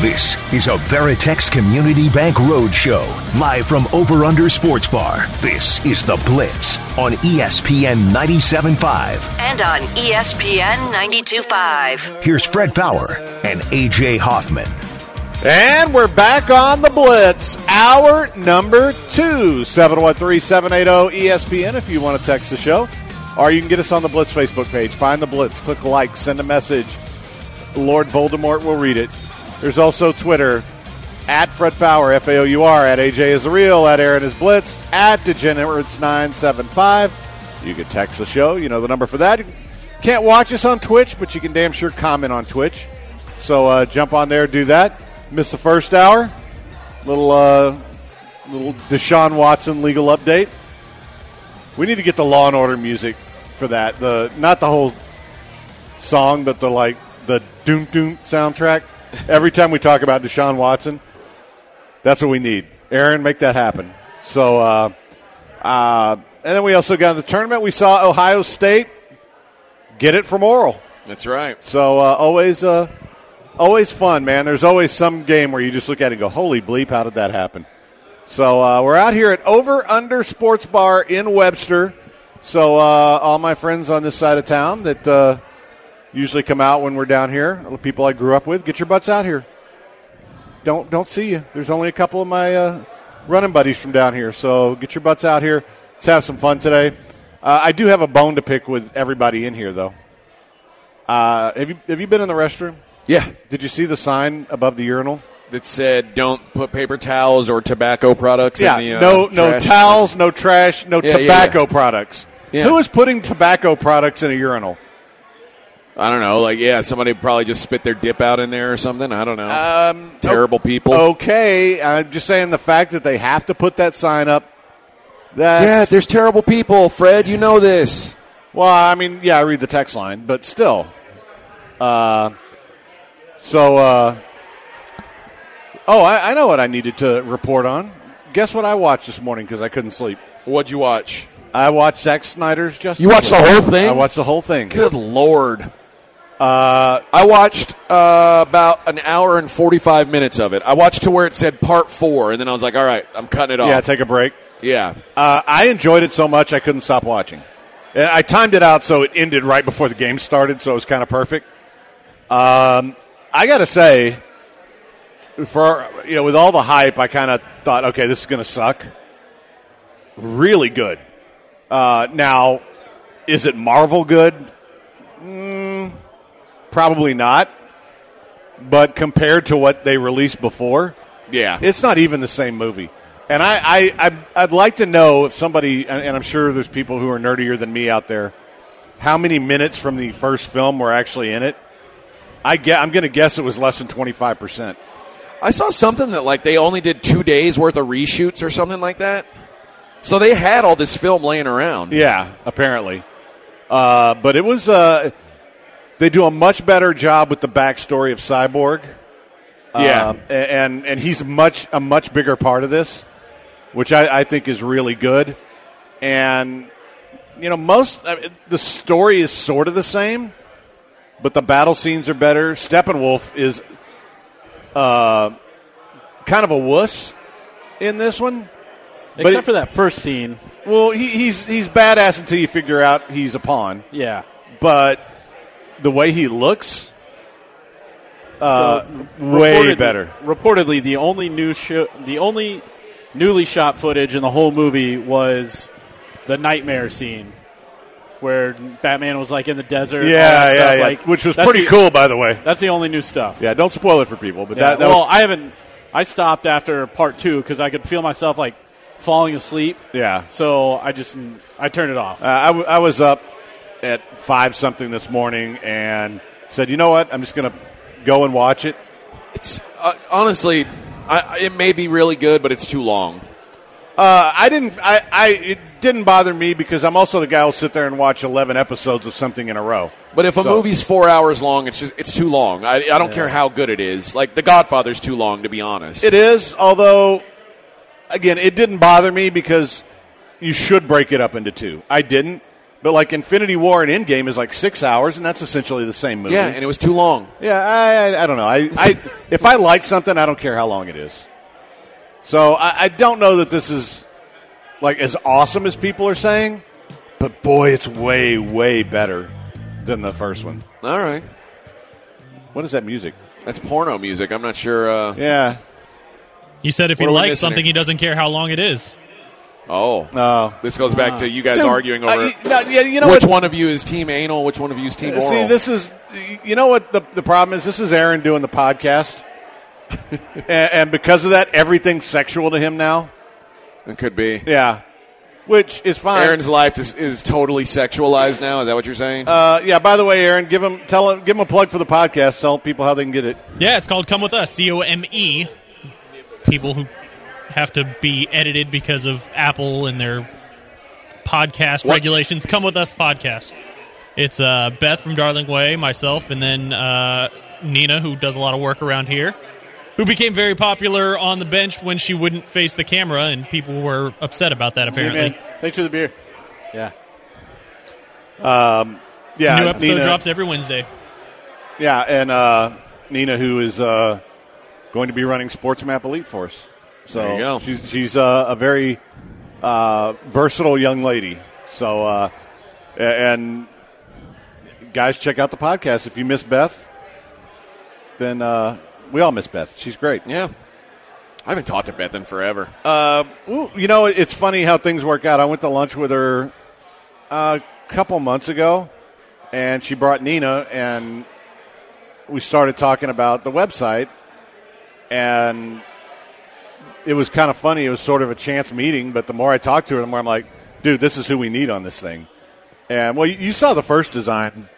This is a Veritex Community Bank Roadshow, live from Over Under Sports Bar. This is The Blitz on ESPN 97.5. and on ESPN 92.5. Here's Fred Faour and AJ Hoffman. And we're back on the Blitz. Hour number two, 713 780 ESPN if you want to text the show. Or you can get us on the Blitz Facebook page. Find the Blitz, click like, send a message. Lord Voldemort will read it. There's also Twitter at Fred Faour, F A O U R, at AJ is real, at Aaron is Blitzed, at Degenerates975. You can text the show. You know the number for that. Can't watch us on Twitch, but you can damn sure comment on Twitch. So uh, jump on there, do that. Miss the first hour. Little uh, little Deshaun Watson legal update. We need to get the Law and Order music for that. The not the whole song, but the like the doom doom soundtrack. Every time we talk about Deshaun Watson, that's what we need. Aaron, make that happen. So, uh, uh, and then we also got in the tournament. We saw Ohio State get it from Oral. That's right. So uh, always, uh, always fun, man. There's always some game where you just look at it and go, "Holy bleep, how did that happen?" So uh, we're out here at Over Under Sports Bar in Webster. So uh, all my friends on this side of town that uh, usually come out when we're down here, the people I grew up with, get your butts out here. Don't don't see you. There's only a couple of my uh, running buddies from down here, so get your butts out here. Let's have some fun today. Uh, I do have a bone to pick with everybody in here, though. Uh, have you have you been in the restroom? Yeah. Did you see the sign above the urinal? That said, don't put paper towels or tobacco products Yeah, in the uh, no no trash. towels, no trash, no Yeah, tobacco yeah. products. Yeah. Who is putting tobacco products in a urinal? I don't know. Like, yeah, somebody probably just spit their dip out in there or something. I don't know. Um, Terrible people. Okay, I'm just saying the fact that they have to put that sign up. That's, yeah, there's terrible people, Fred. You know this. Well, I mean, yeah, I read the text line, but still. Uh, so, uh, oh, I, I know what I needed to report on. Guess what I watched this morning because I couldn't sleep. What'd you watch? I watched Zack Snyder's Justice. You watched the League. whole thing? I watched the whole thing. Good lord. Uh, I watched uh, about an hour and 45 minutes of it. I watched to where it said part four, and then I was like, all right, I'm cutting it off. Yeah, take a break. yeah. Uh, I enjoyed it so much I couldn't stop watching. And I timed it out so it ended right before the game started, so it was kind of perfect. Um, I got to say, for you know, with all the hype, I kind of thought, okay, this is going to suck. Really good. Uh, now, is it Marvel good? Mm, probably not. But compared to what they released before, Yeah. it's not even the same movie. And I, I, I I'd like to know if somebody, and and I'm sure there's people who are nerdier than me out there, how many minutes from the first film were actually in it. I get, I'm going to guess it was less than 25 percent. I saw something that like they only did two days worth of reshoots or something like that. So they had all this film laying around. Yeah, apparently. Uh, but it was. Uh, they do a much better job with the backstory of Cyborg. Yeah. A- and and he's much a much bigger part of this, which I, I think is really good. And you know, most I mean, the story is sort of the same, but the battle scenes are better. Steppenwolf is uh, kind of a wuss in this one. Except it- for that first scene. Well, he, he's he's badass until you figure out he's a pawn. Yeah. But the way he looks, uh, way better. Reportedly, the only new sho- the only newly shot footage in the whole movie was the nightmare scene where Batman was like in the desert. Yeah, yeah, stuff. yeah. Like, Which was pretty the- cool, by the way. That's the only new stuff. Yeah, don't spoil it for people. But Yeah, that, that well, was, I haven't. I stopped after part two because I could feel myself like falling asleep. yeah. So I just I turned it off. Uh, I, w- I was up at five something this morning and said, you know what? I'm just going to go and watch it. It's uh, honestly, I, it may be really good, but it's too long. Uh, I didn't. I, I it didn't bother me because I'm also the guy who'll sit there and watch 11 episodes of something in a row. But if a So- movie's four hours long, it's just it's too long. I, I don't care how good it is. Like The Godfather's too long, to be honest. It is, although, again, it didn't bother me because you should break it up into two. I didn't, but like Infinity War and Endgame is like six hours, and that's essentially the same movie. yeah, and it was too long. Yeah, I, I, I don't know. I, I if I like something, I don't care how long it is. So I, I don't know that this is like as awesome as people are saying, but boy, it's way way better than the first one. All right, What is that music? that's porno music. I'm not sure. Uh, Yeah. He said if he What are we likes missing something, here? he doesn't care how long it is. Oh, Oh. this goes back to you guys Dude, arguing over uh, y- no, yeah, you know which what? one of you is team anal, which one of you is team oral. See, this is, you know what the, the problem is? This is Aaron doing the podcast. and, and because of that, everything's sexual to him now. it could be. Yeah. Which is fine. Aaron's life is, is totally sexualized now. Is that what you're saying? Uh, yeah. By the way, Aaron, give him tell him, give him a plug for the podcast. Tell people how they can get it. Yeah, it's called Come With Us, C O M E. People who have to be edited because of Apple and their podcast What? regulations. Come With Us podcast. It's uh, Beth from Darling Way, myself, and then uh, Nina, who does a lot of work around here, who became very popular on the bench when she wouldn't face the camera, and people were upset about that, apparently. Thanks for the beer. Yeah. Yeah. New episode Nina, drops every Wednesday. Yeah, and uh, Nina, who is uh, going to be running Sports Map Elite for us. So There you go. she's she's uh, a very uh, versatile young lady. So uh, and guys, check out the podcast. If you miss Beth, then uh, we all miss Beth. She's great. yeah. I haven't talked to Beth in forever. Uh, you know, it's funny how things work out. I went to lunch with her a couple months ago, and she brought Nina, and we started talking about the website, and it was kind of funny. It was sort of a chance meeting, but the more I talked to her, the more I'm like, dude, this is who we need on this thing. And well, you, you saw the first design.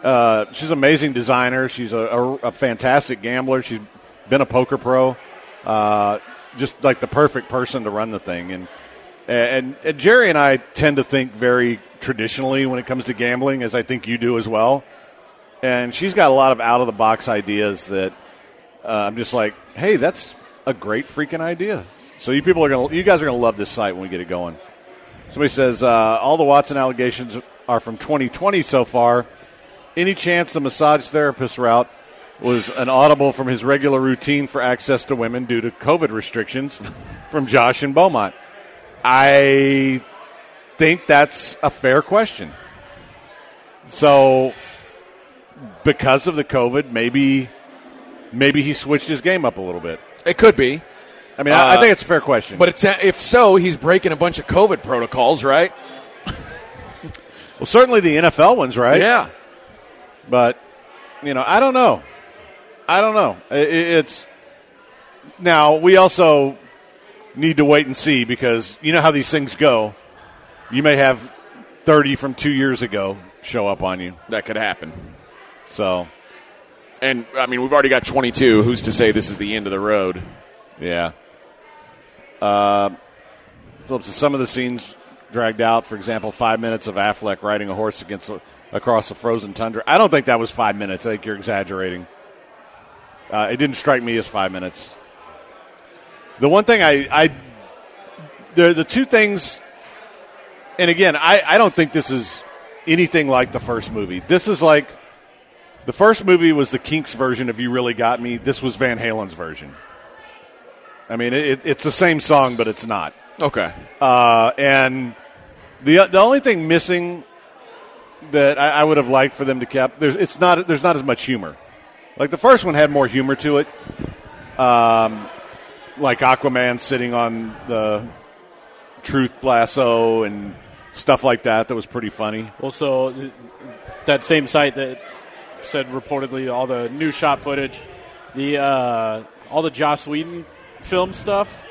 Uh, she's an amazing designer. She's a, a, a fantastic gambler. She's been a poker pro. Uh, just like the perfect person to run the thing. And, and and Jerry and I tend to think very traditionally when it comes to gambling, as I think you do as well. And she's got a lot of out of the box ideas that uh, I'm just like, hey, that's a great freaking idea. So you people are gonna, you guys are gonna love this site when we get it going. Somebody says uh, all the Watson allegations are from 2020 so far. Any chance the massage therapist route was an audible from his regular routine for access to women due to COVID restrictions from Josh and Beaumont? I think that's a fair question. So, because of the COVID, maybe maybe he switched his game up a little bit. It could be. I mean, I, I think it's a fair question. But it's, if so, he's breaking a bunch of COVID protocols, right? well, certainly the NFL ones, right? Yeah. But you know, I don't know. I don't know. It's now we also need to wait and see because you know how these things go. You may have thirty from two years ago show up on you. That could happen. So And, I mean, we've already got 22. Who's to say this is the end of the road? yeah. Uh, some of the scenes dragged out. For example, five minutes of Affleck riding a horse against across a frozen tundra. I don't think that was five minutes. I think you're exaggerating. Uh, it didn't strike me as five minutes. The one thing I, I the the two things, and again, I, I don't think this is anything like the first movie. This is like the first movie was the Kinks version of "You Really Got Me." This was Van Halen's version. I mean, it, it's the same song, but it's not. Okay. Uh, and the the only thing missing that I, I would have liked for them to keep there's it's not there's not as much humor. Like the first one had more humor to it. Um, like Aquaman sitting on the truth lasso and stuff like that. That was pretty funny. Well, so that same site that said reportedly all the new shot footage, the uh, all the Joss Whedon film stuff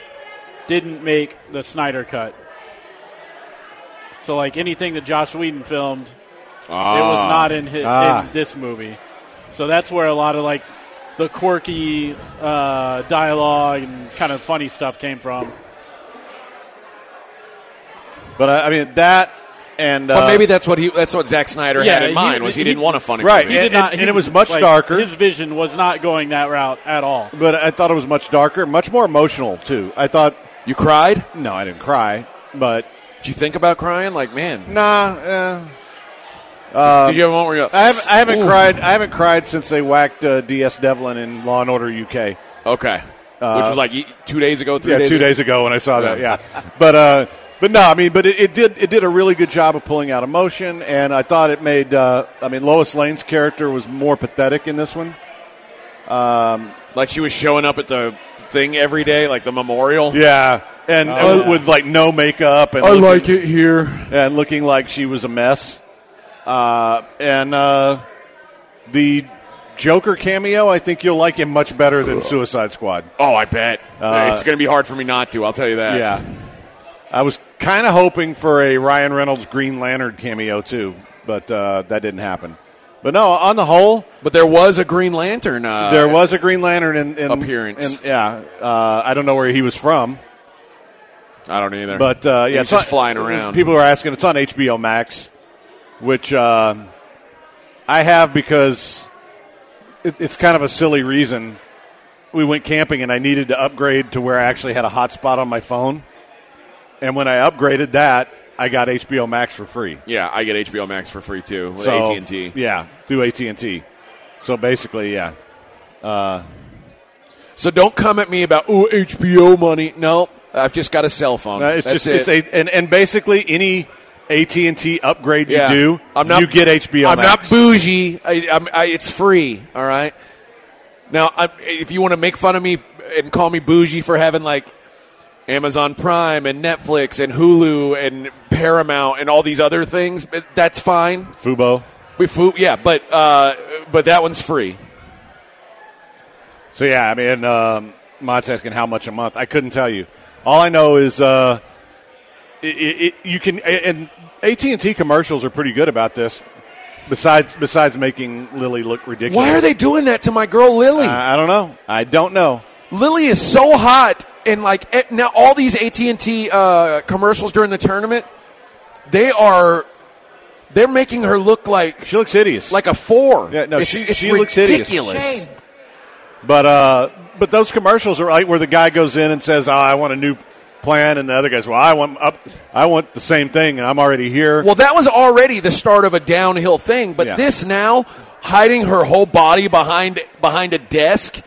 didn't make the Snyder cut. So, like anything that Josh Whedon filmed, it was not in, his, Ah. in this movie. So that's where a lot of like the quirky uh, dialogue and kind of funny stuff came from. But I, I mean that and uh, But maybe that's what he that's what Zack Snyder Yeah, had in he- mind was he, he- didn't want a funny Right, movie. He and- did not, and he- it was much like, darker. His vision was not going that route at all. but I thought it was much darker, much more emotional too. I thought You cried? no, I didn't cry, but Did you think about crying? Like, man, nah. Uh, did you have a moment where you? I haven't, I haven't cried. I haven't cried since they whacked uh, D.S. Devlin in Law and Order UK. Okay, which was like two days ago, three yeah, days two ago? days ago when I saw that. Yeah, but uh, but no, I mean, but it, it did it did a really good job of pulling out emotion, and I thought it made. Uh, I mean, Lois Lane's character was more pathetic in this one. Like she was showing up at the thing every day, like the memorial. Yeah, and uh, yeah. with like no makeup and I looking, like it here. and looking like she was a mess. Uh, and uh, the Joker cameo, I think you'll like him much better than Suicide Squad. Oh, I bet Uh, it's going to be hard for me not to. I'll tell you that. Yeah. I was kind of hoping for a Ryan Reynolds Green Lantern cameo too, but uh, that didn't happen. But no, on the whole, but there was a Green Lantern. Uh, there was a Green Lantern in, in Appearance. in- yeah, uh, I don't know where he was from, I don't either. but uh, yeah, it's just on- flying around. People are asking. It's on HBO Max, which uh, I have because it, it's kind of a silly reason. We went camping and I needed to upgrade to where I actually had a hotspot on my phone, and when I upgraded that, I got HBO Max for free. yeah, I get HBO Max for free too with So- AT and T. Yeah, through AT and T. So basically, yeah, So don't come at me about oh HBO money. No, I've just got a cell phone. Uh, it's That's just it. it's a and, and basically any AT and T upgrade you do, I'm not, you get HBO. I'm Max. not bougie. I, I'm, I, it's free. All right. Now, I, if you want to make fun of me and call me bougie for having like Amazon Prime and Netflix and Hulu and Paramount and all these other things, that's fine. Fubo. We fu- yeah, but uh, but that one's free. So yeah, I mean, um, Mott's asking how much a month. I couldn't tell you. All I know is uh, it, it, it, you can and AT and T commercials are pretty good about this. Besides, besides making Lily look ridiculous. Why are they doing that to my girl Lily? I I don't know. I don't know. Lily is so hot, and like eh, now all these AT and T uh, commercials during the tournament, they are they're making her look like She looks hideous. like a four. Yeah, no, it's, she- it's she looks hideous. ridiculous. But uh, but those commercials are like where the guy goes in and says, oh, "I want a new plan," and the other guy's, "Well, I want up, I want the same thing, and I'm already here." Well, that was already the start of a downhill thing, but Yeah. this now hiding her whole body behind behind a desk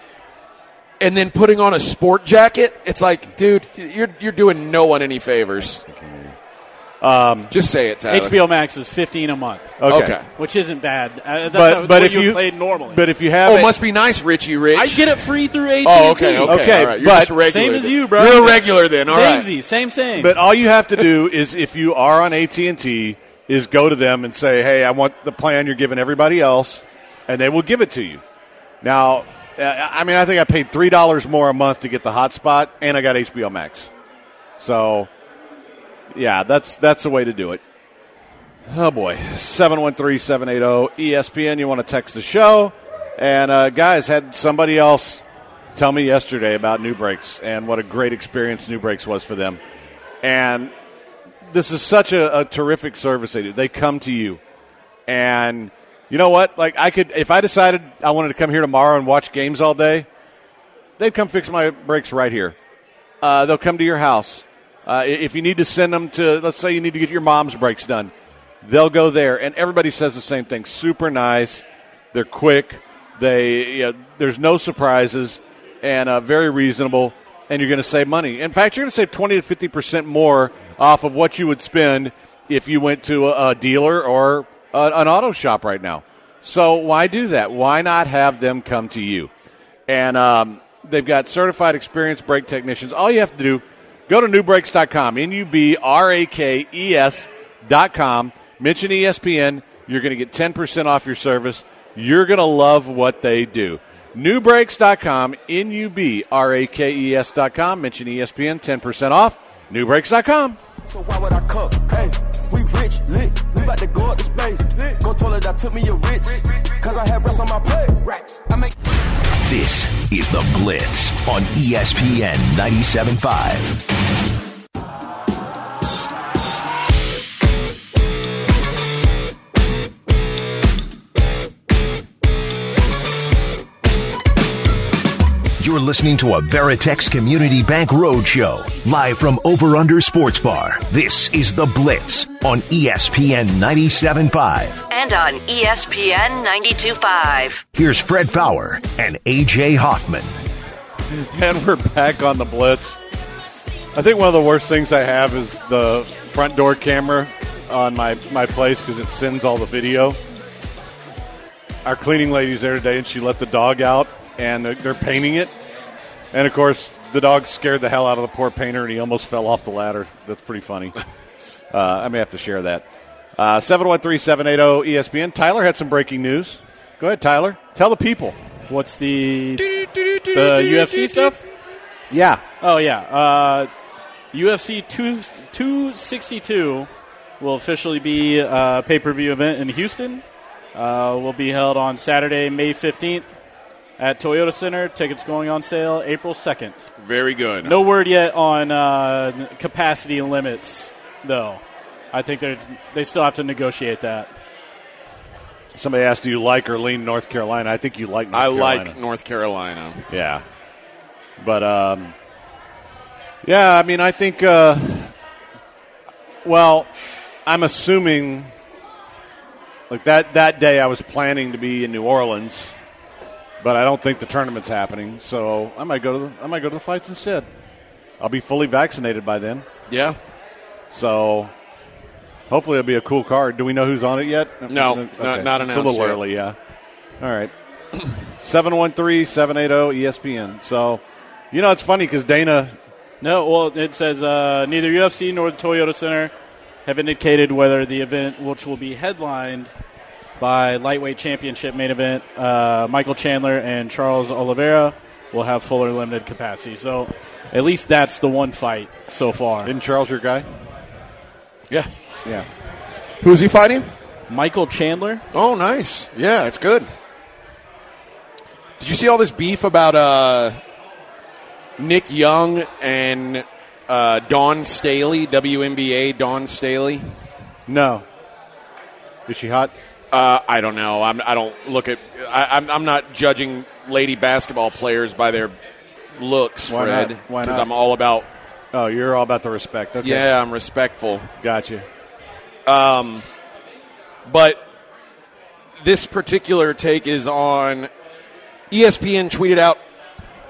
and then putting on a sport jacket, it's like, dude, you're you're doing no one any favors. Um, Just say it, Tyler. HBO Max is fifteen a month, okay. okay. which isn't bad. Uh, that's But how- but what if you, you played normally. but if you have Oh, it- must be nice, Richie Rich. I get it free through AT&T. Oh, okay, okay, Okay, all right. You're but- just a regular Same as then. you, bro. You're a regular then. All right. Samey, same, same. But all you have to do is if you are on AT and T, is go to them and say, "Hey, I want the plan you're giving everybody else," and they will give it to you. Now, I mean, I think I paid three dollars more a month to get the hotspot, and I got HBO Max. So, yeah, that's that's the way to do it. Oh boy, 713-780 ESPN. You want to text the show, and uh, guys had somebody else tell me yesterday about NuBrakes and what a great experience NuBrakes was for them. And this is such a, a terrific service they do. They come to you, and you know what? Like I could, if I decided I wanted to come here tomorrow and watch games all day, they'd come fix my brakes right here. Uh, they'll come to your house. Uh, if you need to send them to, let's say you need to get your mom's brakes done, they'll go there. And everybody says the same thing. Super nice. They're quick. They, you know, there's no surprises, and uh, very reasonable. And you're going to save money. In fact, you're going to save 20 to 50 percent more off of what you would spend if you went to a, a dealer or a, an auto shop right now. So why do that? Why not have them come to you? And um, they've got certified experienced brake technicians. All you have to do, go to nubrakes.com, N U B R A K E S.com. Mention ESPN. You're going to get 10% off your service. You're going to love what they do. Nubrakes.com, N U B R A K E S.com. Mention ESPN, 10% off. Nubrakes.com. So why would I come? Hey, we rich, lit. We about to go up to space. Go told her that took me a rich. Cause I have rest on my plate. Racks. I make. This is The Blitz on ESPN 97.5. You're listening to a Veritex Community Bank Roadshow, live from Over Under Sports Bar. This is The Blitz on ESPN 97.5. And on ESPN 92.5. Here's Fred Faour and AJ Hoffman. And we're back on the blitz. I think one of the worst things I have is the front door camera on my, my place because it sends all the video. Our cleaning lady's there today and she let the dog out and they're, they're painting it. And of course, the dog scared the hell out of the poor painter and he almost fell off the ladder. That's pretty funny. uh, I may have to share that. Uh, 713 780 ESPN. Tyler had some breaking news. Go ahead, Tyler. Tell the people. What's the the UFC stuff? Yeah. Oh yeah, uh, UFC two two sixty two will officially be a pay per view event in Houston. Uh, will be held on Saturday, May fifteenth, at Toyota Center. Tickets going on sale April second. Very good. No word yet on uh, capacity limits, though. I think they they still have to negotiate that. Somebody asked, "Do you like or lean North Carolina?" I think you like. North I Carolina. like North Carolina. Yeah, but um, yeah. I mean, I think. Uh, well, I'm assuming. Like that that day, I was planning to be in New Orleans, but I don't think the tournament's happening. So I might go to the I might go to the fights instead. I'll be fully vaccinated by then. Yeah. So hopefully it'll be a cool card. Do we know who's on it yet? No, Okay. not- not It's a little yet. early, yeah. All right. 713-780 ESPN. So, you know, it's funny because Dana, No, well, it says uh, neither UFC nor the Toyota Center have indicated whether the event, which will be headlined by lightweight championship main event, uh, Michael Chandler and Charles Oliveira, will have full or limited capacity. So, at least that's the one fight so far. isn't Charles your guy? Yeah. Yeah. Who's he fighting? Michael Chandler. Oh, nice. Yeah, it's good. Did you see all this beef about uh, Nick Young and uh, Dawn Staley, WNBA Dawn Staley? No. Is she hot? Uh, I don't know. I'm, I don't look at. I, I'm, I'm not judging lady basketball players by their looks, Why Fred. not? Why Because? I'm all about. Oh, you're all about the respect. Okay. Yeah, I'm respectful. Gotcha. But this particular take is on ESPN tweeted out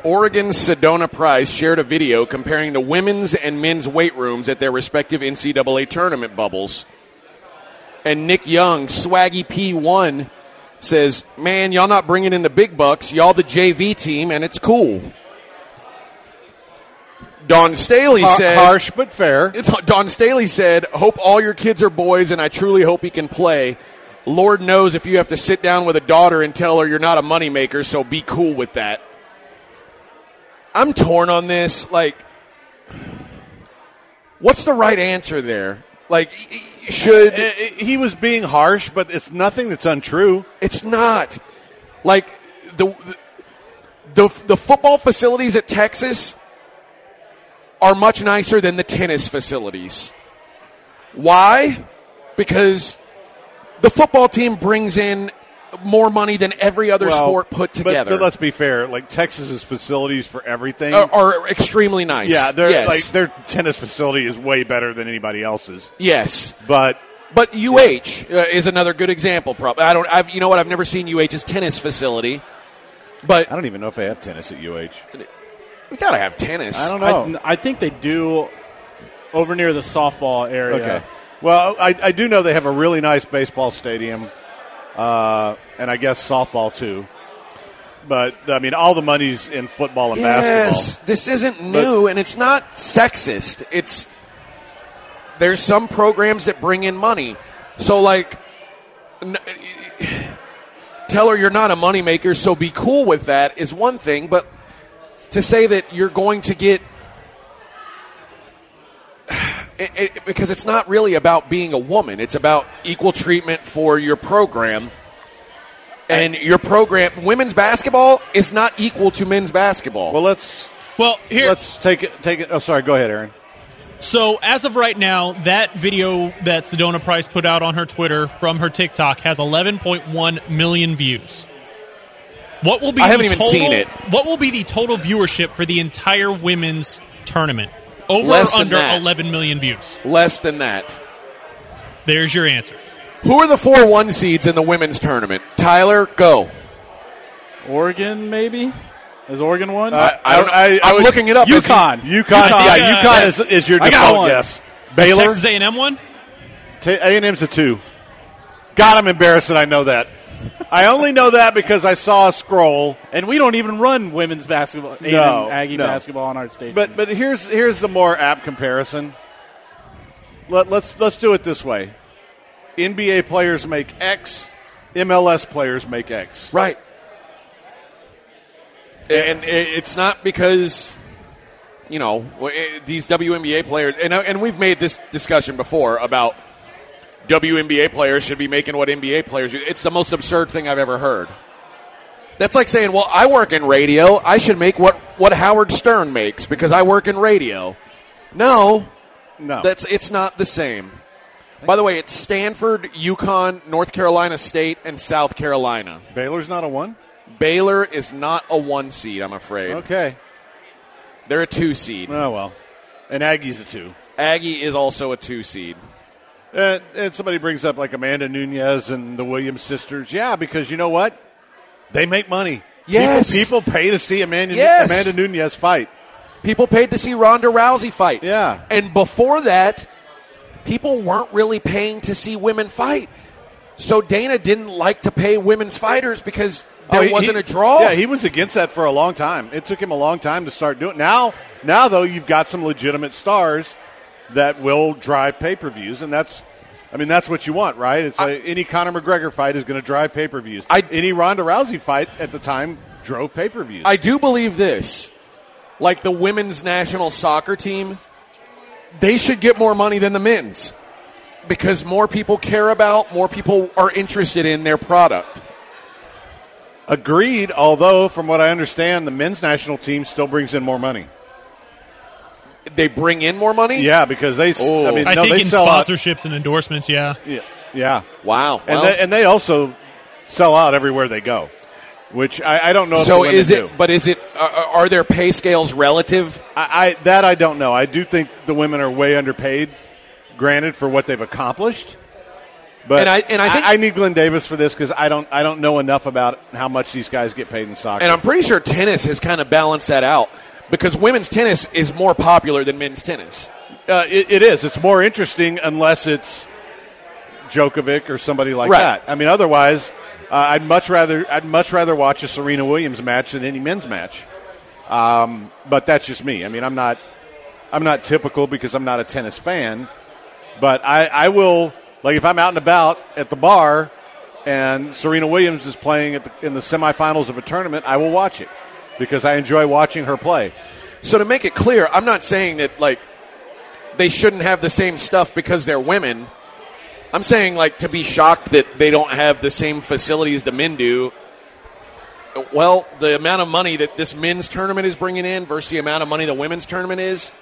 Oregon's Sedona Price shared a video comparing the women's and men's weight rooms at their respective NCAA tournament bubbles. And Nick Young, Swaggy P1, says, Man, y'all not bringing in the big bucks. Y'all the JV team, and it's cool. Dawn Staley Har- said, harsh but fair. Dawn Staley said, Hope all your kids are boys, and I truly hope he can play. Lord knows if you have to sit down with a daughter and tell her you're not a moneymaker, so be cool with that. I'm torn on this. Like, what's the right answer there? Like, should. I- I- he was being harsh, but it's nothing that's untrue. It's not. Like, the, the, the football facilities at Texas are much nicer than the tennis facilities. Why? Because the football team brings in more money than every other Well, sport put together. But, let's be fair. Like Texas's facilities for everything are, are extremely nice. Yeah, their yes. like their tennis facility is way better than anybody else's. yes. But But UH uh, is another good example. Prob- I don't. I've, you know what? I've never seen UH's tennis facility, but I don't even know if they have tennis at UH. we gotta have tennis. I don't know. I, I think they do over near the softball area. okay. Well, I, I do know they have a really nice baseball stadium, uh, and I guess softball too. But I mean, all the money's in football and Yes, basketball. this isn't new, and it's not sexist. It's there's some programs that bring in money. So like, n- tell her you're not a moneymaker, so be cool with that is one thing. But to say that you're going to get it, it, because it's not really about being a woman. It's about equal treatment for your program. And your program, women's basketball, is not equal to men's basketball. Well, let's Well, here. let's take it. Take it. Oh, sorry. Go ahead, Aaron. So, as of right now, that video that Sedona Price put out on her Twitter from her TikTok has 11.1 million views. What will be? I haven't even total, seen it. What will be the total viewership for the entire women's tournament? Over Less or under that. 11 million views. Less than that. There's your answer. Who are the four one seeds in the women's tournament? Tyler, go. Oregon, maybe? Is Oregon one? Uh, I don't know. I, I'm would- looking it up. as you- UConn. UConn, Yeah, yeah, yeah, UConn is, is your I default one. yes. Baylor, Texas A&M one. A and M's a two. God, I'm embarrassed that I know that. I only know that because I saw a scroll. and we don't even run women's basketball, A&M No, Aggie no. basketball on our station. But but here's here's the more apt comparison. Let, let's let's do it this way. NBA players make X, MLS players make X. Right. And it's not because, you know, eh, these WNBA players, and, and we've made this discussion before about WNBA players should be making what NBA players do. It's the most absurd thing I've ever heard. That's like saying, well, I work in radio. I should make what, what Howard Stern makes because I work in radio. No, No, that's it's not the same. By the way, it's Stanford, UConn, North Carolina State, and South Carolina. Baylor's not a one. Baylor is not a one seed, I'm afraid. Okay. They're a two seed. Oh well, and Aggie's a two. Aggie is also a two seed. And, and somebody brings up like Amanda Nunes and the Williams sisters. Yeah, because you know what? They make money. Yes. People, people pay to see Amanda, Yes. Amanda Nunes fight. People paid to see Ronda Rousey fight. Yeah. And before that, people weren't really paying to see women fight. So Dana didn't like to pay women's fighters because oh, there Oh, he- wasn't he- a draw. Yeah, he was against that for a long time. It took him a long time to start doing. Now, now though, you've got some legitimate stars that will drive pay per views, and that's, I mean, that's what you want, right? It's like any Conor McGregor fight is going to drive pay per views. Any Ronda Rousey fight at the time drove pay per views. I do believe this. Like the women's national soccer team, they should get more money than the men's because more people care about, more people are interested in their product. Agreed. Although, from what I understand, the men's national team still brings in more money. They bring in more money? Yeah, because they. Oh. I mean, I no, think they in sell out. sponsorships and endorsements, yeah. Yeah, yeah. Wow. and Well, they, and they also sell out everywhere they go, which I, I don't know. so women is it? do. But is it? Uh, are their pay scales relative? I, I that I don't know. I do think the women are way underpaid. Granted, for what they've accomplished, but And I- and I think- I, need Glenn Davis for this because I don't I don't know enough about how much these guys get paid in soccer. And I'm pretty sure tennis has kind of balanced that out because women's tennis is more popular than men's tennis. uh, it, it is. It's more interesting unless it's Djokovic or somebody like Right. that. I mean, otherwise, uh, I'd much rather I'd much rather watch a Serena Williams match than any men's match. Um, but that's just me. I mean, I'm not I'm not typical because I'm not a tennis fan. But I, I will like if I'm out and about at the bar and Serena Williams is playing at the, in the semifinals of a tournament, I will watch it because I enjoy watching her play. So to make it clear, I'm not saying that like they shouldn't have the same stuff because they're women. I'm saying like to be shocked that they don't have the same facilities the men do. Well, the amount of money that this men's tournament is bringing in versus the amount of money the women's tournament is,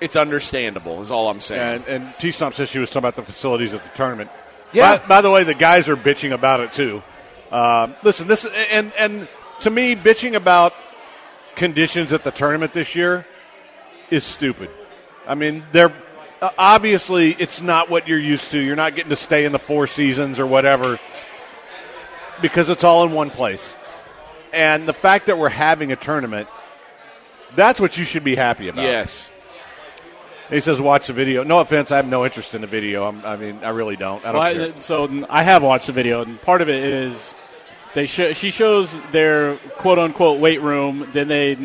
it's understandable. Is all I'm saying. And, and T Stump says she was talking about the facilities at the tournament. Yeah. By, by the way, the guys are bitching about it too. Um, listen, this and and to me, bitching about conditions at the tournament this year is stupid. I mean, they're uh, obviously it's not what you're used to. You're not getting to stay in the four seasons or whatever because it's all in one place. And the fact that we're having a tournament, that's what you should be happy about. yes. He says, "Watch the video." No offense, I have no interest in the video. I'm, I mean, I really don't. I don't Well, care. I, so I have watched the video, and part of it is they sh- she shows their quote unquote weight room. Then they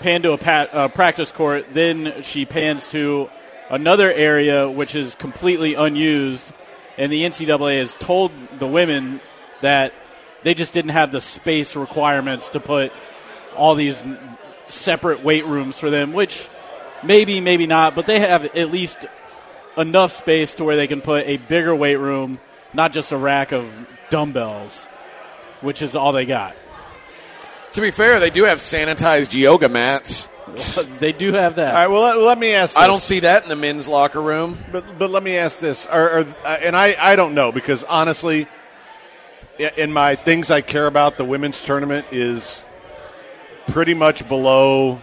pan to a pat- uh, practice court. Then she pans to another area which is completely unused, and the NCAA has told the women that they just didn't have the space requirements to put all these separate weight rooms for them, which maybe, maybe not, but they have at least enough space to where they can put a bigger weight room, not just a rack of dumbbells, which is all they got. To be fair, they do have sanitized yoga mats. they do have that. All right. Well, let, let me ask. This. I don't see that in the men's locker room. But but let me ask this. Are, are, uh, and I I don't know because honestly, in my things I care about, the women's tournament is pretty much below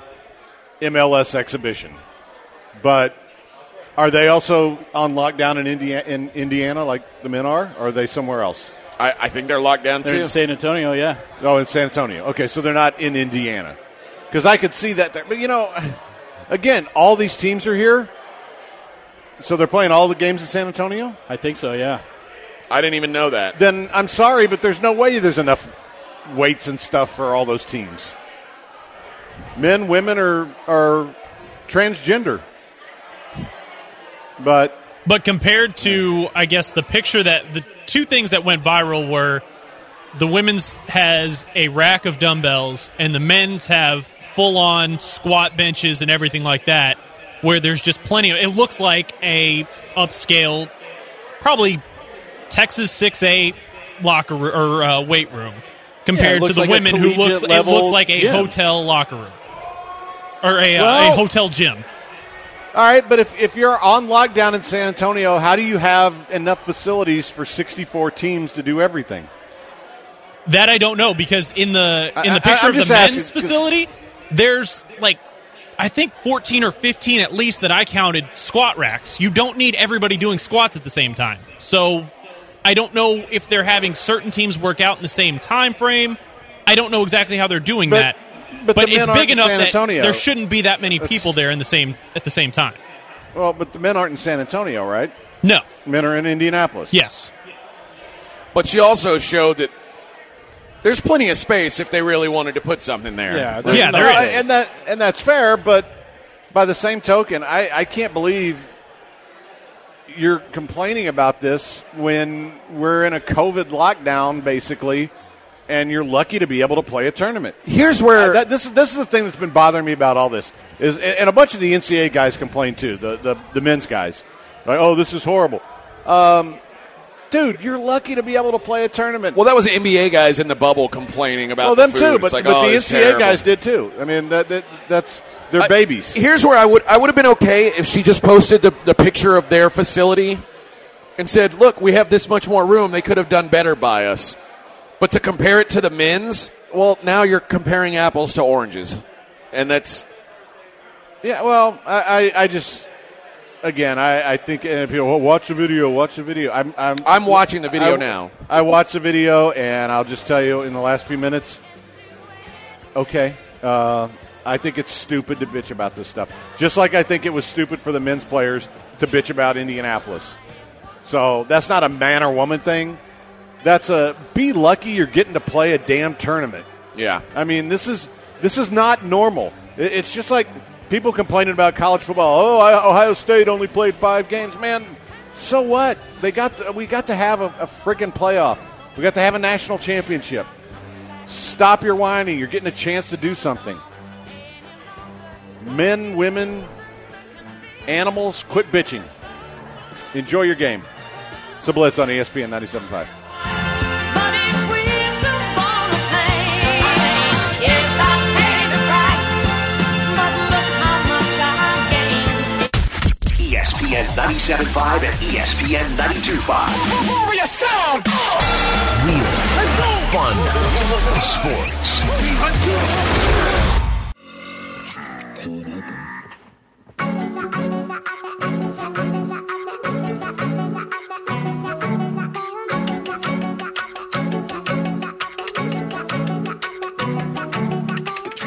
MLS exhibition. But are they also on lockdown in Indiana, in Indiana like the men are? Or are they somewhere else? I, I think they're locked down They're too. in San Antonio, yeah. Oh, in San Antonio. Okay, so they're not in Indiana. Because I could see that there. But, you know, again, all these teams are here. So they're playing all the games in San Antonio? I think so, yeah. I didn't even know that. Then I'm sorry, but there's no way there's enough weights and stuff for all those teams. Men, women are, are transgender. But But compared to, I guess, the picture that the two things that went viral were the women's has a rack of dumbbells and the men's have full on squat benches and everything like that, where there's just plenty of. It looks like a upscale, probably Texas six eight locker room, or uh, weight room compared to the like women who looks. It looks like a gym. hotel locker room or a, uh, a hotel gym. All right, but if, if you're on lockdown in San Antonio, how do you have enough facilities for 64 teams to do everything? That I don't know because in the in the picture I'm of the men's asking, facility, there's like I think 14 or 15 at least that I counted squat racks. You don't need everybody doing squats at the same time. So I don't know if they're having certain teams work out in the same time frame. I don't know exactly how they're doing But- that. But the it's big enough San that there shouldn't be that many people there in the same at the same time. Well, but the men aren't in San Antonio, right? No. Men are in Indianapolis. Yes. But she also showed that there's plenty of space if they really wanted to put something there. Yeah, there's Yeah, no there space. is. and that and that's fair. But by the same token, I, I can't believe you're complaining about this when we're in a COVID lockdown, basically, and you're lucky to be able to play a tournament. Here's where Uh, that, this is this is the thing that's been bothering me about all this is, and a bunch of the NCAA guys complain too. The the, the men's guys, like, oh, this is horrible. Um, dude, you're lucky to be able to play a tournament. well, that was the NBA guys in the bubble complaining about. well, the them food. too, but, like, but oh, the NCAA terrible. guys did too. I mean, that, that that's they're I- babies. Here's where I would I would have been okay if she just posted the, the picture of their facility and said, "Look, we have this much more room. They could have done better by us." But to compare it to the men's, well, now you're comparing apples to oranges, and that's Yeah, well, I, I, I just again, I, I think and people well, watch the video, watch the video. I'm I'm, I'm watching the video I- now. I watched the video, and I'll just tell you in the last few minutes. Okay, uh, I think it's stupid to bitch about this stuff. Just like I think it was stupid for the men's players to bitch about Indianapolis. So that's not a man or woman thing. That's a be lucky you're getting to play a damn tournament. yeah. I mean, this is this is not normal. It's just like people complaining about college football. Oh, Ohio State only played five games. Man, so what? They got to, we got to have a, a freaking playoff. We got to have a national championship. Stop your whining. You're getting a chance to do something. Men, women, animals, quit bitching. Enjoy your game. It's the Blitz on ESPN 97.5. ESPN 97.5 and ESPN 92.5. Warrior sound. Real. Fun. Sports.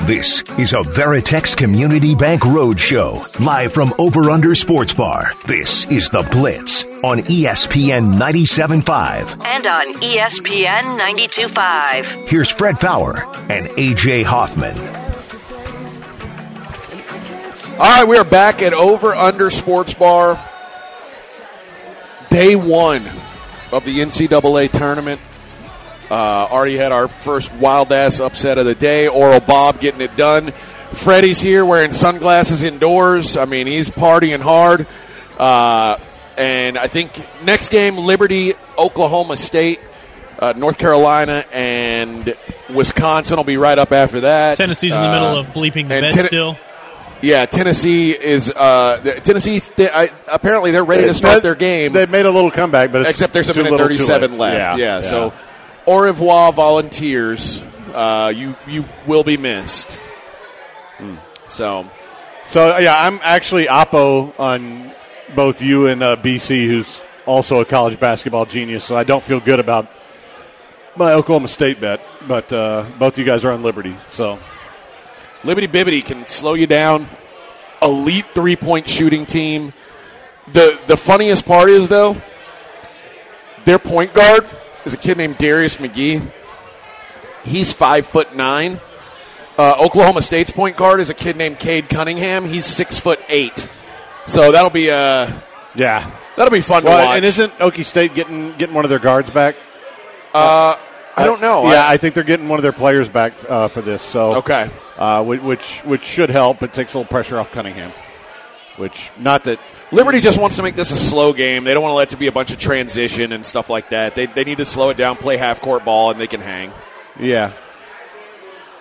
This is a Veritex Community Bank Roadshow, live from Over Under Sports Bar. This is The Blitz on ESPN 97.5. And on ESPN 92.5. Here's Fred Faour and AJ Hoffman. All right, we are back at Over Under Sports Bar. Day one of the NCAA tournament. Uh, already had our first wild ass upset of the day. Oral Bob getting it done. Freddie's here wearing sunglasses indoors. I mean, he's partying hard. Uh, and I think next game, Liberty, Oklahoma State, uh, North Carolina, and Wisconsin will be right up after that. Tennessee's in the Uh, middle of bleeping the and bed Ten- still. Yeah, Tennessee is uh, Tennessee. They, I, apparently, they're ready to start their game. They've made a little comeback, but it's except there's a too minute little, too 37 late. left. Yeah, so au revoir, volunteers. Uh, you you will be missed. So So yeah, I'm actually oppo on both you and uh, BC, who's also a college basketball genius. So I don't feel good about my Oklahoma State bet, but uh, both you guys are on Liberty. So Liberty Bibbity can slow you down. Elite three point shooting team. The the funniest part is though, their point guard is a kid named Darius McGhee. He's five foot nine. Uh, Oklahoma State's point guard is a kid named Cade Cunningham. He's six foot eight. So that'll be uh, yeah, that'll be fun to watch. and isn't Okie State getting getting one of their guards back? uh, I don't know. Yeah, I- I, think they're getting one of their players back uh, for this. So Okay. uh, which which should help. It takes a little pressure off Cunningham. Which not that Liberty just wants to make this a slow game. They don't want to let it to be a bunch of transition and stuff like that. They, they need to slow it down, play half court ball, and they can hang. Yeah.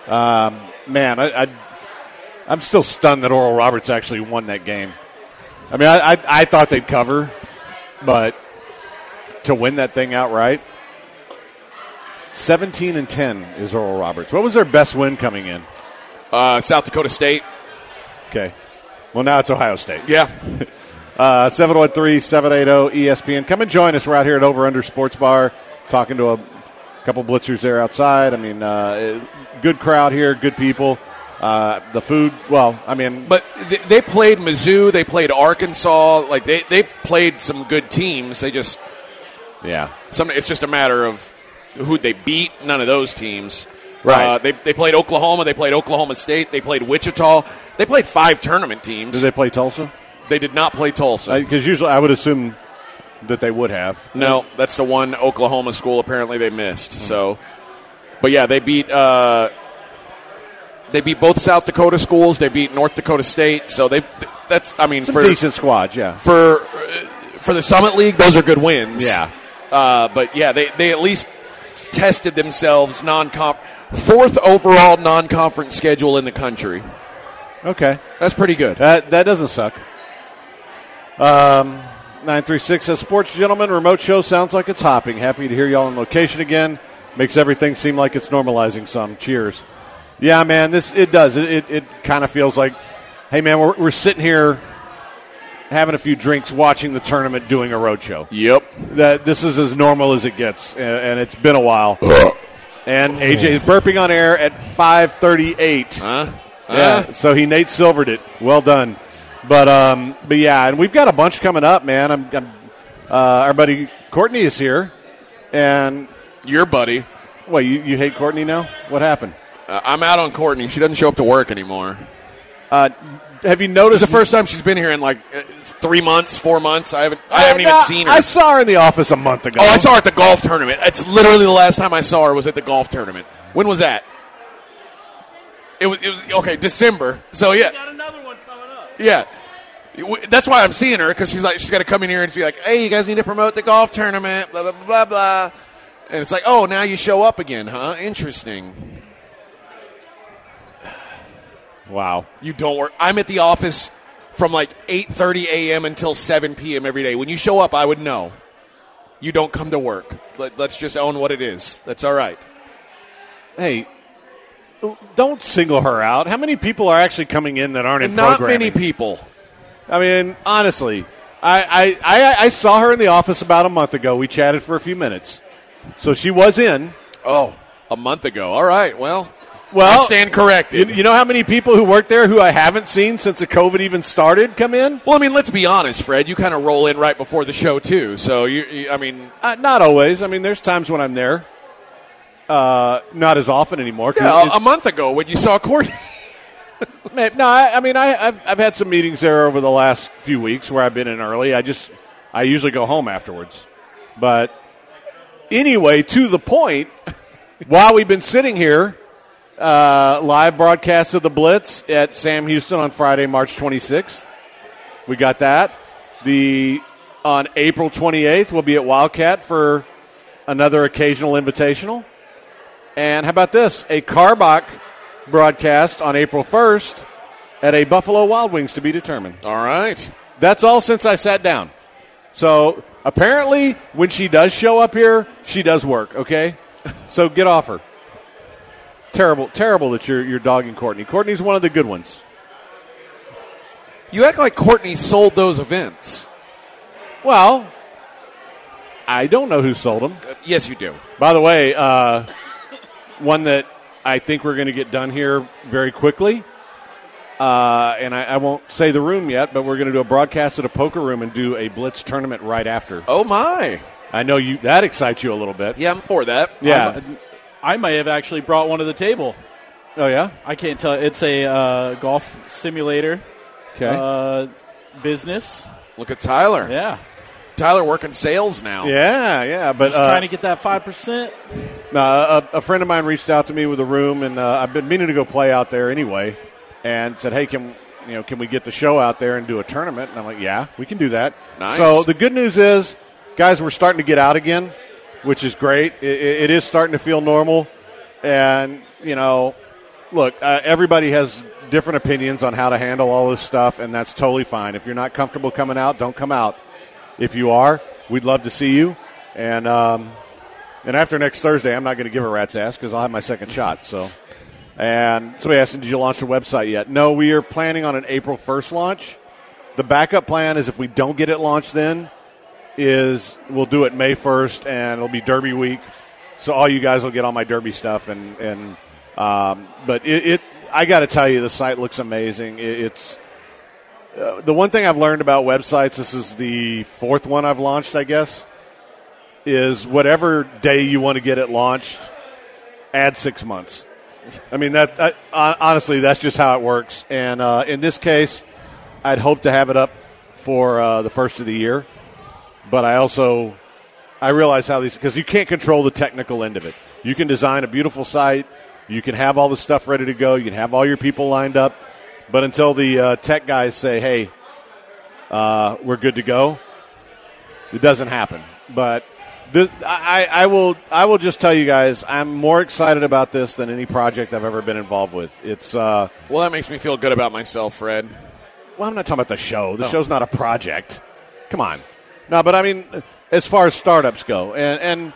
Um, man, I, I, I'm still stunned that Oral Roberts actually won that game. I mean, I, I, I thought they'd cover, but to win that thing outright, 17 and 10 is Oral Roberts. What was their best win coming in? Uh, South Dakota State. Okay. Well, now it's Ohio State. Yeah. Uh, 713 780 ESPN. Come and join us. We're out here at Over Under Sports Bar talking to a couple blitzers there outside. I mean, uh, good crowd here, good people. Uh, the food, well, I mean, But they, they played Mizzou. They played Arkansas. Like they, they played some good teams. They just yeah. some. It's just a matter of who they beat. None of those teams. Right. Uh, they, they played Oklahoma. They played Oklahoma State. They played Wichita. They played five tournament teams. Did they play Tulsa? They did not play Tulsa. Because usually I would assume that they would have. No, that's the one Oklahoma school apparently they missed. So, but yeah, they beat uh, they beat both South Dakota schools. They beat North Dakota State. So they that's I mean Some for decent squads, yeah. for uh, for the Summit League, those are good wins. Yeah. Uh, but yeah, they they at least tested themselves non comp fourth overall non conference schedule in the country. Okay. That's pretty good. That that doesn't suck. Um, nine three six says sports gentlemen remote show sounds like it's hopping. Happy to hear y'all on location again. Makes everything seem like it's normalizing some. Cheers. Yeah, man. This it does. It it, it kind of feels like, hey, man, we're we're sitting here having a few drinks, watching the tournament, doing a road show. Yep. That this is as normal as it gets, and, and it's been a while. and AJ is burping on air at five thirty eight. Huh? Yeah, so he Nate Silvered it. Well done. But um, but yeah, and we've got a bunch coming up, man. I'm, I'm uh, our buddy Courtney is here, and Your buddy. Wait, you, you hate Courtney now? What happened? Uh, I'm out on Courtney. She doesn't show up to work anymore. Uh, have you noticed is the first time she's been here in like uh, three months, four months. I haven't. I haven't even seen her. I saw her in the office a month ago. oh, I saw her at the golf tournament. It's literally the last time I saw her was at the golf tournament. When was that? It was. It was okay. December. So yeah. Got another one coming up. Yeah. That's why I'm seeing her because she's like she's got to come in here and be like, "Hey, you guys need to promote the golf tournament." Blah blah blah blah blah. And it's like, "Oh, now you show up again, huh? Interesting." Wow. You don't work. I'm at the office from like 8:30 a.m. until 7 p.m. every day. When you show up, I would know. You don't come to work. Let, let's just own what it is. That's all right. Hey, don't single her out. How many people are actually coming in that aren't in not many people. I mean, honestly, I, I, I, I saw her in the office about a month ago. We chatted for a few minutes. So she was in. Oh, a month ago. All right. Well, Well, I stand corrected. You, you know how many people who work there who I haven't seen since the COVID even started come in? well, I mean, let's be honest, Fred. You kind of roll in right before the show too. So you, you I mean, Uh, not always. I mean, there's times when I'm there. Uh, not as often anymore. yeah, a month ago when you saw Courtney. No, I, I mean, I, I've, I've had some meetings there over the last few weeks where I've been in early. I just, I usually go home afterwards. But anyway, to the point, while we've been sitting here, uh, live broadcast of the Blitz at Sam Houston on Friday, March 26th. We got that. The on April 28th, we'll be at Wildcat for another occasional invitational. And how about this? A Karbach broadcast on April 1st at a Buffalo Wild Wings to be determined. All right. That's all since I sat down. So apparently, when she does show up here, she does work, okay? So get off her. Terrible, terrible that you're you're dogging Courtney. Courtney's one of the good ones. You act like Courtney sold those events. Well, I don't know who sold them. Uh, yes, you do. By the way, uh, one that I think we're going to get done here very quickly. Uh, and I, I won't say the room yet, but we're going to do a broadcast at a poker room and do a blitz tournament right after. Oh my! I know you that excites you a little bit. Yeah, I'm for that. Yeah. I might have actually brought one to the table. Oh yeah. I can't tell. It's a uh, golf simulator Okay. uh, business. Look at Tyler. Yeah, Tyler working sales now. yeah, yeah. But just uh, trying to get that five percent. No, a, a friend of mine reached out to me with a room, and uh, I've been meaning to go play out there anyway, and said, "Hey, can you know can we get the show out there and do a tournament?" And I'm like, "Yeah, we can do that." Nice. So the good news is, guys, we're starting to get out again, which is great. It, it it is starting to feel normal, and you know, look, uh, everybody has different opinions on how to handle all this stuff, and that's totally fine. If you're not comfortable coming out, don't come out. If you are, we'd love to see you, and. Um, and after next Thursday, I'm not going to give a rat's ass because I'll have my second shot. So, and somebody asked, "Did you launch the website yet?" No, we are planning on an April 1st launch. The backup plan is if we don't get it launched, then is we'll do it May 1st, and it'll be Derby week. So all you guys will get all my Derby stuff, and and um, but it, it I got to tell you, the site looks amazing. It, it's uh, the one thing I've learned about websites. This is the fourth one I've launched, I guess is whatever day you want to get it launched, add six months. I mean that honestly, that's just how it works. And uh, in this case, I'd hope to have it up for uh, the first of the year, but I also I realize how these because you can't control the technical end of it. You can design a beautiful site, you can have all the stuff ready to go, you can have all your people lined up, but until the uh, tech guys say, "Hey, uh, we're good to go," it doesn't happen. But this, I, I will I will just tell you guys I'm more excited about this than any project I've ever been involved with. It's uh, Well, that makes me feel good about myself, Fred. well, I'm not talking about the show. The show's not a project. Come on, no, but I mean, as far as startups go, and and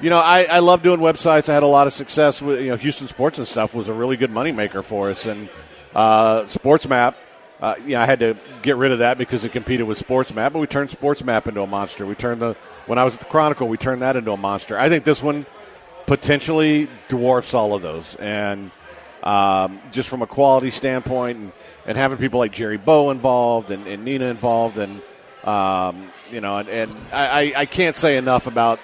you know, I, I love doing websites. I had a lot of success with you know Houston Sports and stuff was a really good moneymaker for us, and uh, SportsMap. Uh, you know, I had to get rid of that because it competed with SportsMap, but we turned SportsMap into a monster. We turned the when I was at the Chronicle, we turned that into a monster. I think this one potentially dwarfs all of those, and um, just from a quality standpoint, and, and having people like Jerry Bow involved and, and Nina involved, and um, you know, and, and I, I- I can't say enough about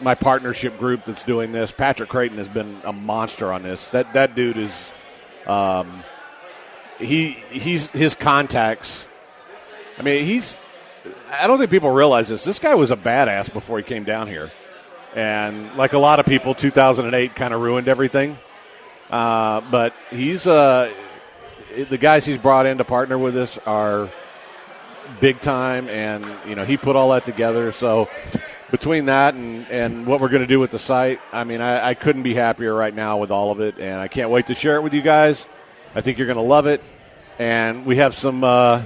my partnership group that's doing this. Patrick Creighton has been a monster on this. That that dude is, um, he he's his contacts. I mean, he's. I don't think people realize this. This guy was a badass before he came down here, and like a lot of people, 2008 kind of ruined everything. Uh, but he's uh, the guys he's brought in to partner with us are big time, and you know he put all that together. So between that and, and what we're going to do with the site, I mean, I, I couldn't be happier right now with all of it, and I can't wait to share it with you guys. I think you're going to love it, and we have some. Uh,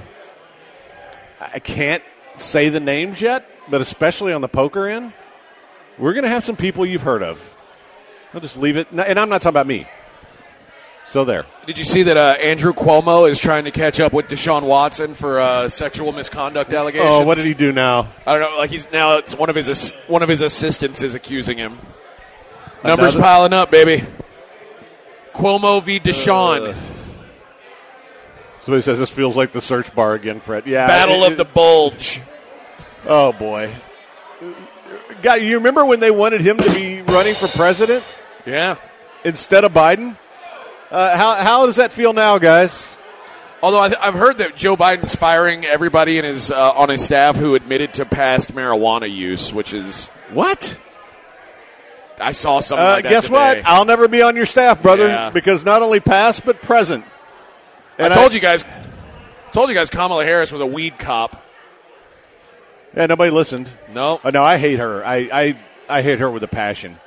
I can't say the names yet, but especially on the poker end, we're going to have some people you've heard of. I'll just leave it, and I'm not talking about me. So there. Did you see that uh, Andrew Cuomo is trying to catch up with Deshaun Watson for uh, sexual misconduct allegations? Oh, what did he do now? I don't know. Like he's now it's one of his one of his assistants is accusing him. Numbers Another- piling up, baby. Cuomo v. Deshaun. Uh, Somebody says this feels like the search bar again, Fred. Yeah. Battle it- of the Bulge. Oh boy. Guy, you remember when they wanted him to be running for president Yeah. instead of Biden? Uh, how how does that feel now, guys? Although I, I've heard that Joe Biden's firing everybody in his uh, on his staff who admitted to past marijuana use, which is What? I saw something Uh, like that guess today. what? I'll never be on your staff, brother, Yeah. because not only past but present. I told you guys. Told you guys Kamala Harris was a weed cop. Yeah, nobody listened. No. Uh, no, I hate her. I, I I hate her with a passion.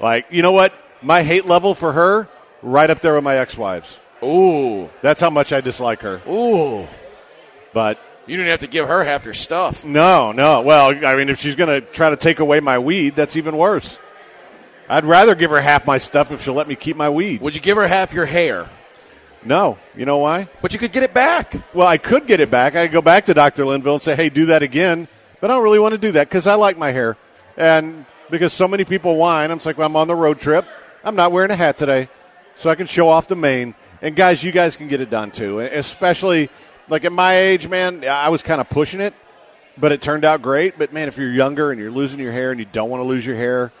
Like, you know what? My hate level for her right up there with my ex-wives. Ooh. That's how much I dislike her. Ooh. But You didn't have to give her half your stuff. No, no. Well, I mean, if she's going to try to take away my weed, that's even worse. I'd rather give her half my stuff if she'll let me keep my weed. Would you give her half your hair? No. You know why? But you could get it back. Well, I could get it back. I could go back to Dr. Linville and say, hey, do that again. But I don't really want to do that because I like my hair. And because so many people whine, I'm like, well, I'm on the road trip. I'm not wearing a hat today. So I can show off the mane. And guys, you guys can get it done too. Especially like at my age, man, I was kind of pushing it, but it turned out great. But man, if you're younger and you're losing your hair and you don't want to lose your hair,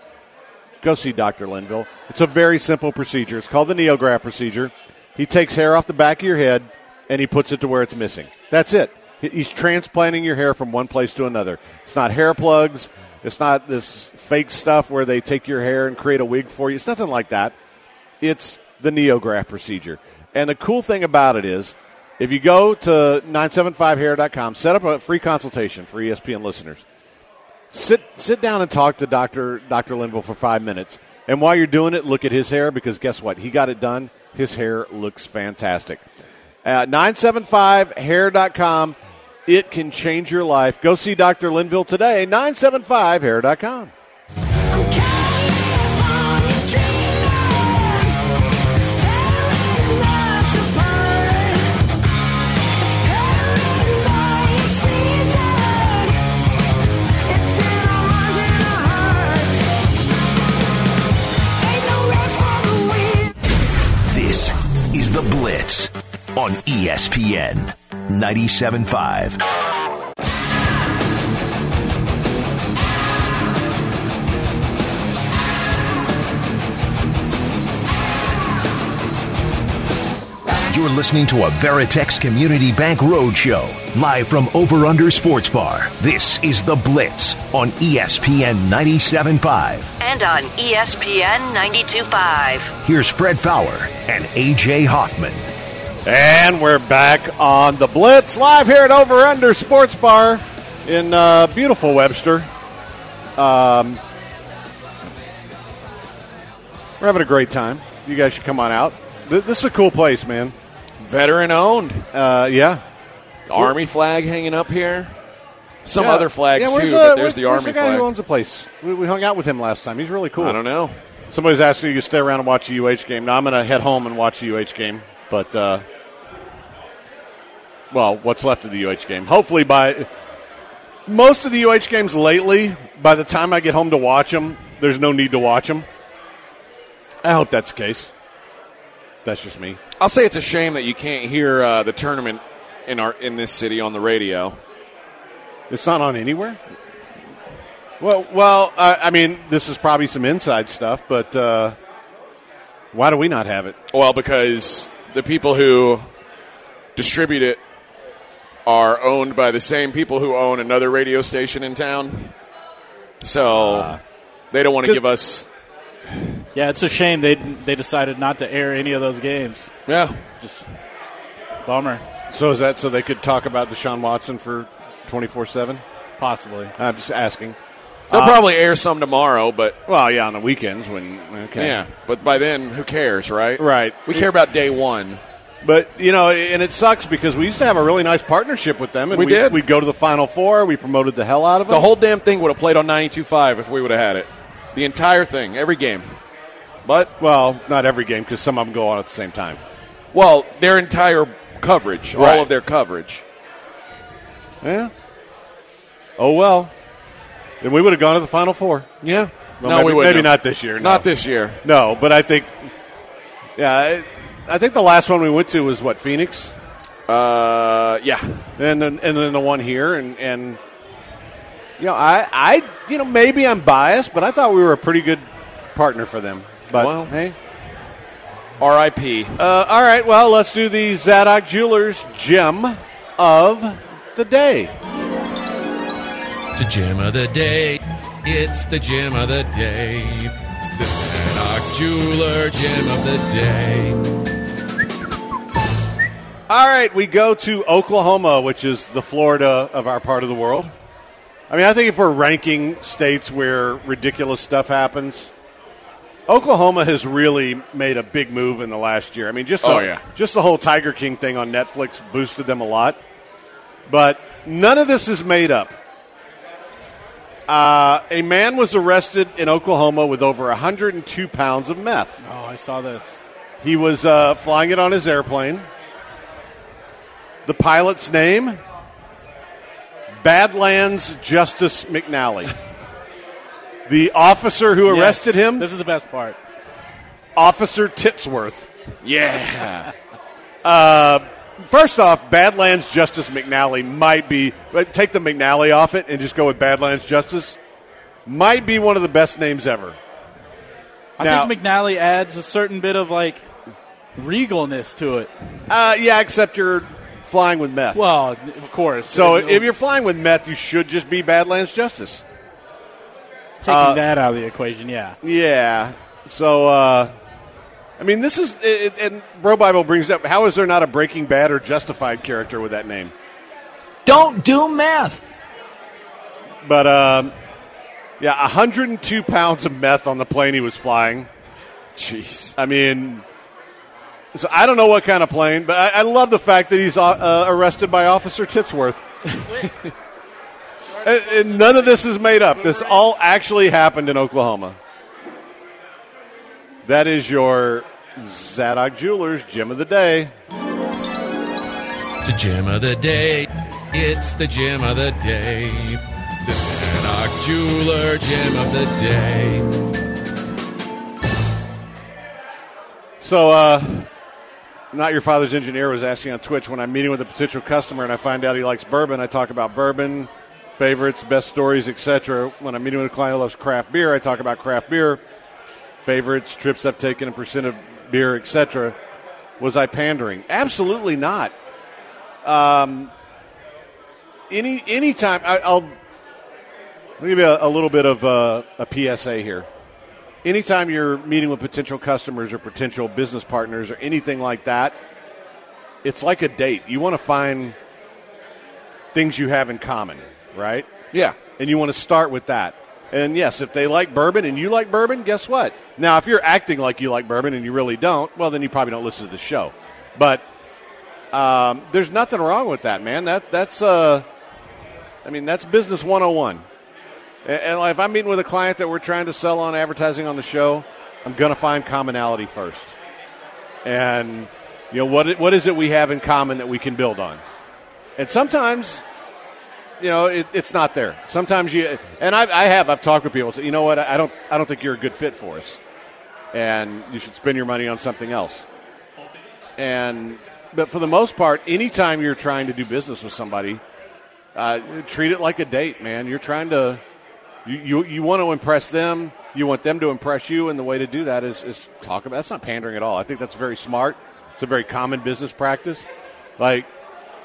go see Dr. Linville. It's a very simple procedure. It's called the Neograft procedure. He takes hair off the back of your head and he puts it to where it's missing. That's it. He's transplanting your hair from one place to another. It's not hair plugs. It's not this fake stuff where they take your hair and create a wig for you. It's nothing like that. It's the Neograft procedure. And the cool thing about it is, if you go to 975hair.com, set up a free consultation for ESPN listeners sit sit down and talk to Doctor Doctor Linville for five minutes. And while you're doing it, look at his hair because guess what? He got it done. His hair looks fantastic. At 975hair.com, it can change your life. Go see Dr. Linville today. 975hair.com. on ESPN 97.5. You're listening to a Veritex Community Bank Roadshow, live from Over Under Sports Bar. This is The Blitz on ESPN 97.5. And on ESPN 92.5. Here's Fred Faour and AJ Hoffman. And we're back on the Blitz live here at Over Under Sports Bar in uh, beautiful Webster. Um, we're having a great time. You guys should come on out. Th- This is a cool place, man. Veteran owned. Uh, yeah. Army flag hanging up here. Some Yeah. other flags Yeah, too, but uh, there's where's- the Army the guy flag. who owns the place. We, we hung out with him last time. He's really cool. I don't know. Somebody's asking you to stay around and watch the UH game. Now I'm going to head home and watch the UH game, but uh, well, what's left of the UH game? Hopefully, by most of the UH games lately, by the time I get home to watch them, there's no need to watch them. I hope that's the case. That's just me. I'll say it's a shame that you can't hear uh, the tournament in our in this city on the radio. It's not on anywhere. Well, well, I, I mean, this is probably some inside stuff, but uh, why do we not have it? Well, because the people who distribute it are owned by the same people who own another radio station in town. So they don't want to give us. Yeah, it's a shame they they decided not to air any of those games. Yeah. Just bummer, So is that so they could talk about Deshaun Watson for twenty four seven? possibly. I'm just asking. They'll uh, probably air some tomorrow, but Well, yeah, on the weekends when okay, yeah. But by then, who cares, right? right. We care about day one. but you know, and it sucks because we used to have a really nice partnership with them, and We did. We'd go to the Final Four. We promoted the hell out of them. The whole damn thing would have played on 92.5 if we would have had it. The entire thing, every game. But, well, not every game because some of them go on at the same time. well, their entire coverage, Right. all of their coverage. Yeah. Oh well. Then we would have gone to the Final Four. Yeah. Well, no, maybe, we wouldn't maybe not this year. no. Not this year. No, but I think. Yeah, I, I think the last one we went to was what Phoenix. Uh, yeah. and then and then the one here and and you know I I you know maybe I'm biased but I thought we were a pretty good partner for them but Well. hey R.I.P. uh, all right well let's do the Zadok Jewelers gem of the day The gem of the day. It's the gem of the day. The Zadok Jeweler gem of the day. all right we go to Oklahoma which is the Florida of our part of the world I mean I think if we're ranking states where ridiculous stuff happens Oklahoma has really made a big move in the last year. I mean, just the, Oh, yeah. just the whole Tiger King thing on Netflix boosted them a lot. But none of this is made up. Uh, a man was arrested in Oklahoma with over 102 pounds of meth. Oh, I saw this. He was uh, flying it on his airplane. The pilot's name? Badlands Justice McNally. The officer who arrested Yes. him, This is the best part. Officer Titsworth. Yeah. First off, Badlands Justice McNally might be, take the McNally off it and just go with Badlands Justice. Might be one of the best names ever. I Now- think McNally adds a certain bit of like regalness to it. Uh, yeah, except you're flying with meth. Well, of course. so Uh, if you're flying with meth, you should just be Badlands Justice. taking uh, that out of the equation, yeah. Yeah. So, uh, I mean, this is, it, and Bro Bible brings up how is there not a Breaking Bad or Justified character with that name? Don't do meth. But, um, yeah, 102 pounds of meth on the plane he was flying. Jeez. I mean, so I don't know what kind of plane, but I, I love the fact that he's uh, uh, arrested by Officer Titsworth. and, and none of this is made up. This all actually happened in Oklahoma. That is your Zadok Jewelers Gem of the Day. The gem of the day. It's the gem of the day. The Zadok Jeweler gem of the day. So, uh, not your father's engineer was asking on Twitch when I'm meeting with a potential customer and I find out he likes bourbon. I talk about bourbon, favorites, best stories, etc. When I'm meeting with a client who loves craft beer, I talk about craft beer, favorites, trips I've taken, and percent of beer, etc. Was I pandering? Absolutely not. Um, any anytime I, I'll I'll give you a, a little bit of uh, a PSA here anytime you're meeting with potential customers or potential business partners or anything like that, it's like a date. You want to find things you have in common, right? Yeah. And you want to start with that. And yes, if they like bourbon and you like bourbon, guess what? Now, if you're acting like you like bourbon and you really don't, well, then you probably don't listen to the show. But um, there's nothing wrong with that, man. That that's uh, I mean, that's business 101. And, and if I'm meeting with a client that we're trying to sell on advertising on the show, I'm going to find commonality first. And you know what? What is it we have in common that we can build on? And sometimes, you know, it, it's not there. Sometimes you and I, I have I've talked with people. Say, you know what? I don't I don't think you're a good fit for us, and you should spend your money on something else. And but for the most part, anytime you're trying to do business with somebody, uh, treat it like a date, man. You're trying to you, you, you want to impress them. You want them to impress you, and the way to do that is, is talk about. That's not pandering at all. I think that's very smart. It's a very common business practice. Like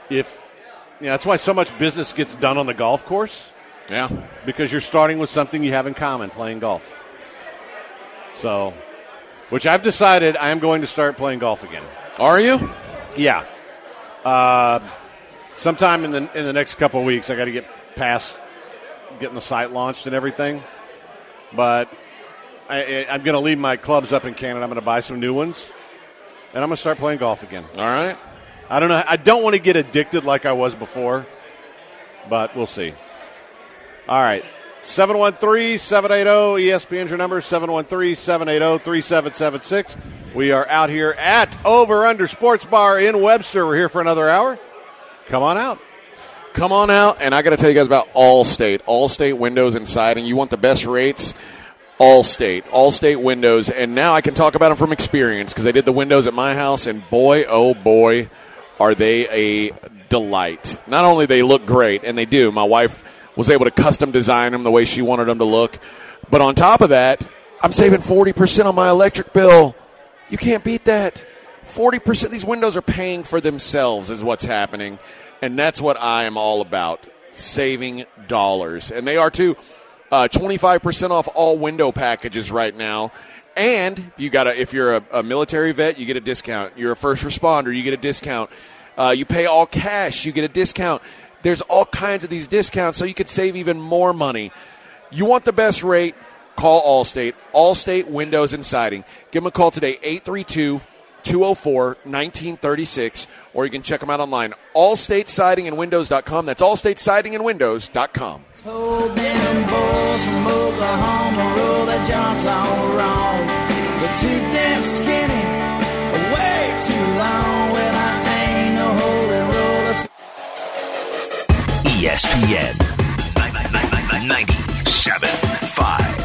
if know, that's why so much business gets done on the golf course Yeah. because you're starting with something you have in common, playing golf. So, which I've decided I am going to start playing golf again. Are you? Yeah. Uh, sometime in the in the next couple of weeks, I got to get past getting the site launched and everything. But I- I'm going to leave my clubs up in Canada. I'm going to buy some new ones, and I'm going to start playing golf again. All right. I don't know. I don't want to get addicted like I was before, but we'll see. All right. 713 780 ESPN's your number 713 780 3776. We are out here at Over Under Sports Bar in Webster. We're here for another hour. Come on out. Come on out, and I got to tell you guys about Allstate. Allstate Windows inside and. You want the best rates? Allstate. Allstate Windows. And now I can talk about them from experience because I did the windows at my house, and boy, oh boy, are they a delight. Not only they look great, and they do. My wife was able to custom design them the way she wanted them to look. But on top of that, I'm saving 40% on my electric bill. You can't beat that. 40% these windows are paying for themselves is what's happening. And that's what I am all about saving dollars. And they are too. Uh, 25% off all window packages right now. And if you got a, if you're a, a military vet, you get a discount. You're a first responder, you get a discount. Uh, you pay all cash, you get a discount. There's all kinds of these discounts, so you could save even more money. You want the best rate? Call Allstate. Allstate Windows and Siding. Give them a call today, 832 204 1936, or you can check them out online. Allstate Siding and Windows.com. That's Allstate Siding and Windows.com. Told them boys from Oklahoma, roll wrong. Too damn skinny, way too long. I ain't no roller. ESPN 97.5.